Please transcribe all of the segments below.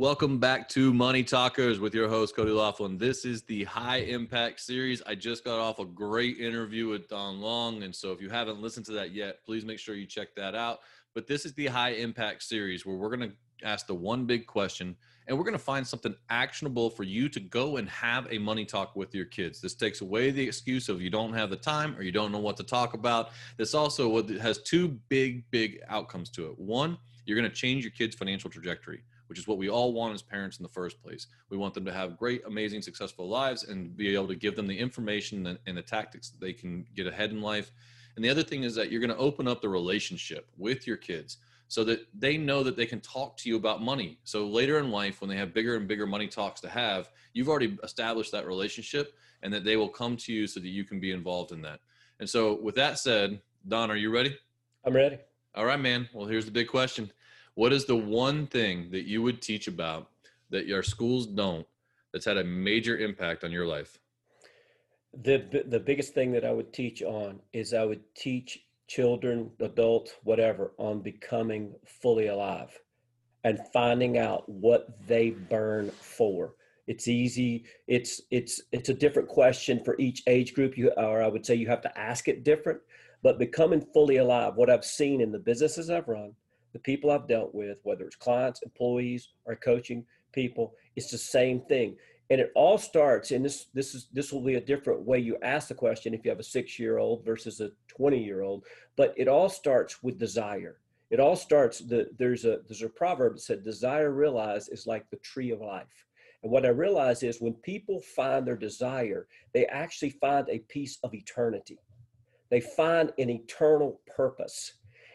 Welcome back to Money Talkers with your host, Cody Laughlin. This is the high impact series. I just got off a great interview with Don Long. And so if you haven't listened to that yet, please make sure you check that out. But this is the high impact series where we're going to ask the one big question and we're going to find something actionable for you to go and have a money talk with your kids. This takes away the excuse of you don't have the time or you don't know what to talk about. This also has two big, big outcomes to it. One, you're going to change your kids' financial trajectory which is what we all want as parents in the first place. We want them to have great, amazing, successful lives and be able to give them the information and, and the tactics that they can get ahead in life. And the other thing is that you're going to open up the relationship with your kids so that they know that they can talk to you about money. So later in life, when they have bigger and bigger money talks to have, you've already established that relationship and that they will come to you so that you can be involved in that. And so, with that said, Don, are you ready? I'm ready. All right, man. Well, here's the big question what is the one thing that you would teach about that your schools don't that's had a major impact on your life? The the biggest thing that I would teach on is I would teach children, adults, whatever, on becoming fully alive and finding out what they burn for. It's easy. It's it's it's a different question for each age group. You or I would say you have to ask it different. But becoming fully alive, what I've seen in the businesses I've run, the people I've dealt with, whether it's clients, employees, or coaching people, it's the same thing. And it all starts, and this this is this will be a different way you ask the question if you have a six year old versus a 20 year old, but it all starts with desire. It all starts the there's a there's a proverb that said desire realized is like the tree of life. And what I realize is when people find their desire, they actually find a piece of eternity. They find an eternal purpose.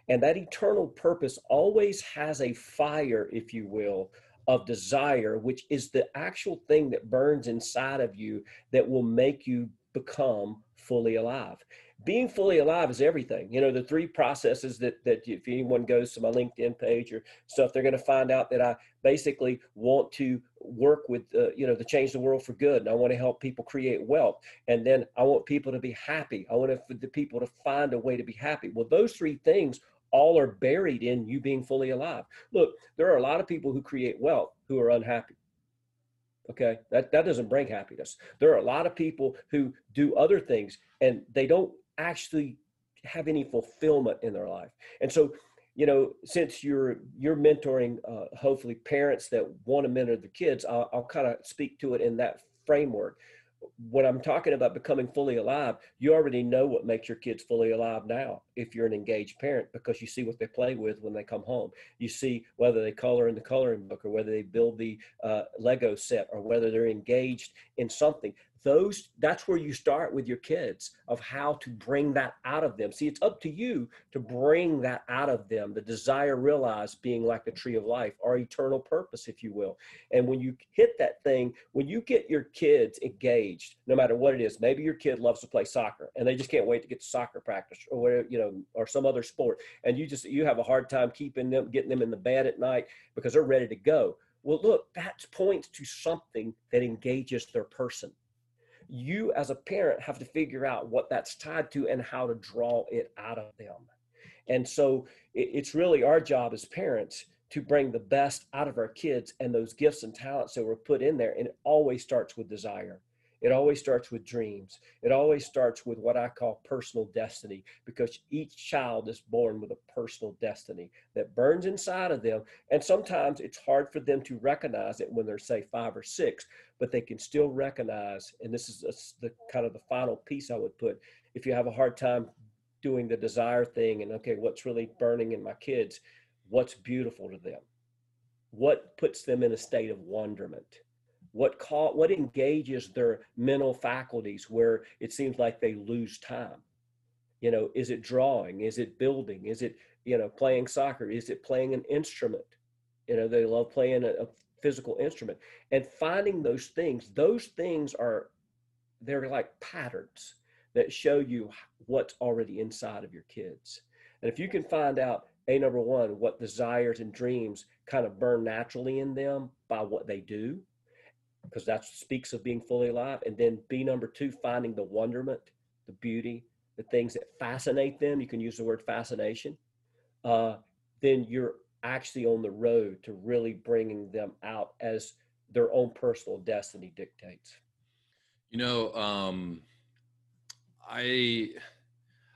And that eternal purpose always has a fire, if you will, of desire, which is the actual thing that burns inside of you that will make you become fully alive. Being fully alive is everything. You know, the three processes that that if anyone goes to my LinkedIn page or stuff, they're going to find out that I basically want to work with, uh, you know, to change the world for good, and I want to help people create wealth, and then I want people to be happy. I want the people to find a way to be happy. Well, those three things all are buried in you being fully alive. Look, there are a lot of people who create wealth who are unhappy. Okay, that, that doesn't bring happiness. There are a lot of people who do other things and they don't actually have any fulfillment in their life. And so, you know, since you're you're mentoring, uh, hopefully parents that want to mentor the kids, I'll, I'll kind of speak to it in that framework when I'm talking about becoming fully alive, you already know what makes your kids fully alive now if you're an engaged parent because you see what they play with when they come home. You see whether they color in the coloring book or whether they build the uh, Lego set or whether they're engaged in something those that's where you start with your kids of how to bring that out of them. See it's up to you to bring that out of them the desire realized being like the tree of life our eternal purpose if you will. And when you hit that thing when you get your kids engaged no matter what it is maybe your kid loves to play soccer and they just can't wait to get to soccer practice or whatever you know or some other sport and you just you have a hard time keeping them getting them in the bed at night because they're ready to go. Well look that points to something that engages their person you as a parent have to figure out what that's tied to and how to draw it out of them. And so it's really our job as parents to bring the best out of our kids and those gifts and talents that were put in there. And it always starts with desire. It always starts with dreams. It always starts with what I call personal destiny because each child is born with a personal destiny that burns inside of them. And sometimes it's hard for them to recognize it when they're, say, five or six, but they can still recognize. And this is the kind of the final piece I would put. If you have a hard time doing the desire thing and, okay, what's really burning in my kids? What's beautiful to them? What puts them in a state of wonderment? What what engages their mental faculties where it seems like they lose time? You know is it drawing? Is it building? Is it you know playing soccer? Is it playing an instrument? You know they love playing a, a physical instrument. And finding those things those things are they're like patterns that show you what's already inside of your kids. And if you can find out a number one what desires and dreams kind of burn naturally in them by what they do because that speaks of being fully alive. And then B number two, finding the wonderment, the beauty, the things that fascinate them. You can use the word fascination. Uh, then you're actually on the road to really bringing them out as their own personal destiny dictates. You know, um, I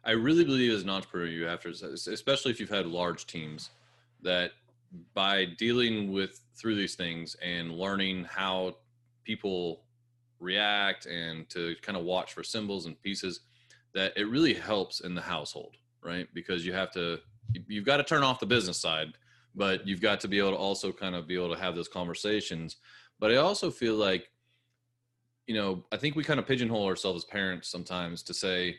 I really believe as an entrepreneur, you have to, especially if you've had large teams, that by dealing with through these things and learning how people react and to kind of watch for symbols and pieces, that it really helps in the household, right? Because you have to, you've got to turn off the business side, but you've got to be able to also kind of be able to have those conversations. But I also feel like, you know, I think we kind of pigeonhole ourselves as parents sometimes to say,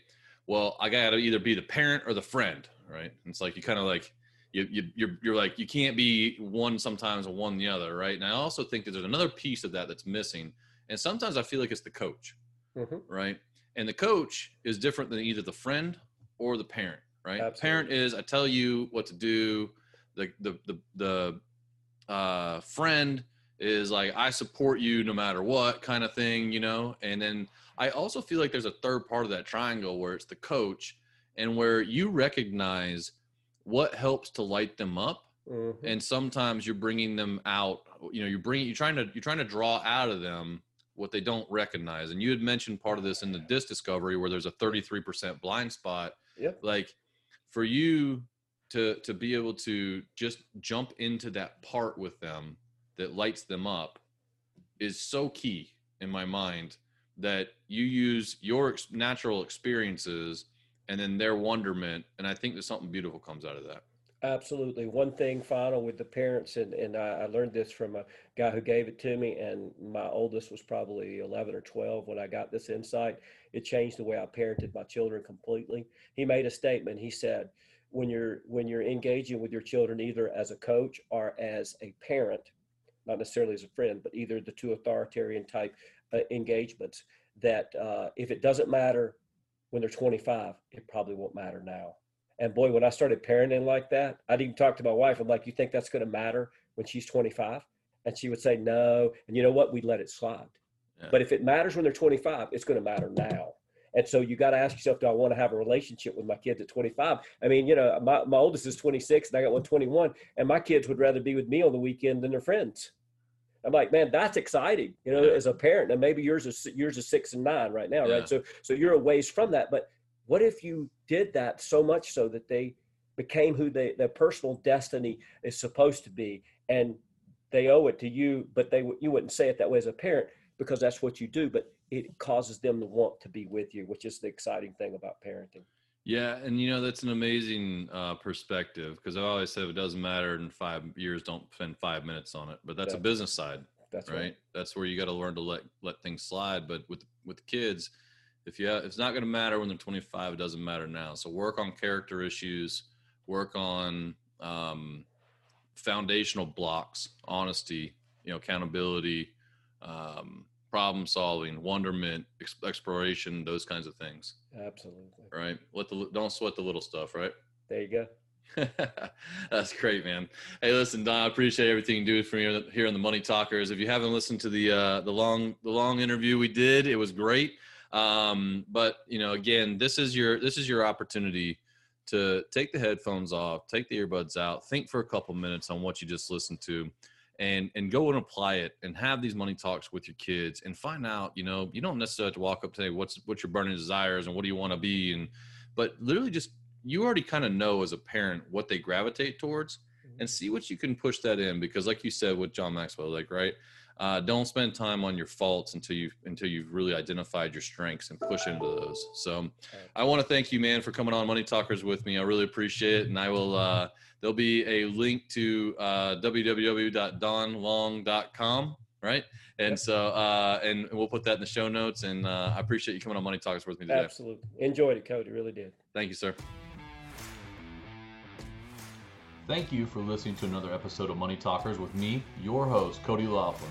well, I got to either be the parent or the friend, right? it's like you kind of like you, you you're you're like you can't be one sometimes or one the other, right? And I also think that there's another piece of that that's missing, and sometimes I feel like it's the coach, mm-hmm. right? And the coach is different than either the friend or the parent, right? Absolutely. Parent is I tell you what to do. The the the the uh, friend is like I support you no matter what kind of thing, you know. And then I also feel like there's a third part of that triangle where it's the coach and where you recognize what helps to light them up. Mm-hmm. And sometimes you're bringing them out, you know, you're bringing, you're trying to, you're trying to draw out of them what they don't recognize. And you had mentioned part of this in the disc discovery where there's a 33% blind spot. Yep. Like for you to, to be able to just jump into that part with them that lights them up is so key in my mind that you use your natural experiences and then their wonderment and i think that something beautiful comes out of that. Absolutely. One thing final with the parents and, and I, I, learned this from a guy who gave it to me and my oldest was probably 11 or 12 when i got this insight. It changed the way i parented my children completely. He made a statement. He said when you're when you're engaging with your children either as a coach or as a parent not necessarily as a friend but either the two authoritarian type uh, engagements that uh, if it doesn't matter when they're 25, it probably won't matter now. And boy, when I started parenting like that, I'd even talk to my wife. I'm like, you think that's going to matter when she's 25? And she would say, no. And you know what? We'd let it slide. Yeah. But if it matters when they're 25, it's going to matter now. And so you got to ask yourself, do I want to have a relationship with my kids at 25? I mean, you know, my, my oldest is 26 and I got one 21, and my kids would rather be with me on the weekend than their friends. I'm like, man, that's exciting, you know, as a parent. And maybe yours is yours is six and nine right now, yeah. right? So so you're a ways from that. But what if you did that so much so that they became who they their personal destiny is supposed to be, and they owe it to you, but they you wouldn't say it that way as a parent because that's what you do, but it causes them to want to be with you, which is the exciting thing about parenting. Yeah, and you know that's an amazing uh, perspective because I always say it doesn't matter in five years, don't spend five minutes on it. But that's, a business side, that's right? right. That's where you got to learn to let let things slide. But with with kids, if you have, it's not going to matter when they're 25, it doesn't matter now. So work on character issues, work on um, foundational blocks, honesty, you know, accountability, um, problem solving, wonderment, exploration, those kinds of things. Absolutely. Right. Let the don't sweat the little stuff. Right. There you go. That's great, man. Hey, listen, Don, I appreciate everything you do for me here on the Money Talkers. If you haven't listened to the uh, the long the long interview we did, it was great. Um, but you know, again, this is your this is your opportunity to take the headphones off, take the earbuds out, think for a couple minutes on what you just listened to, and and go and apply it and have these money talks with your kids and find out you know you don't necessarily have to walk up to say what's what's your burning desires and what do you want to be and but literally just you already kind of know as a parent what they gravitate towards and mm-hmm. see what you can push that in because like you said with john maxwell like right uh, don't spend time on your faults until you until you've really identified your strengths and push into those so i want to thank you man for coming on money talkers with me i really appreciate it and i will uh, there'll be a link to uh, www.donlong.com, right? And so, uh, and we'll put that in the show notes. And uh, I appreciate you coming on Money Talkers with me today. Absolutely. Enjoyed it, Cody. Really did. Thank you, sir. Thank you for listening to another episode of Money Talkers with me, your host, Cody Laughlin.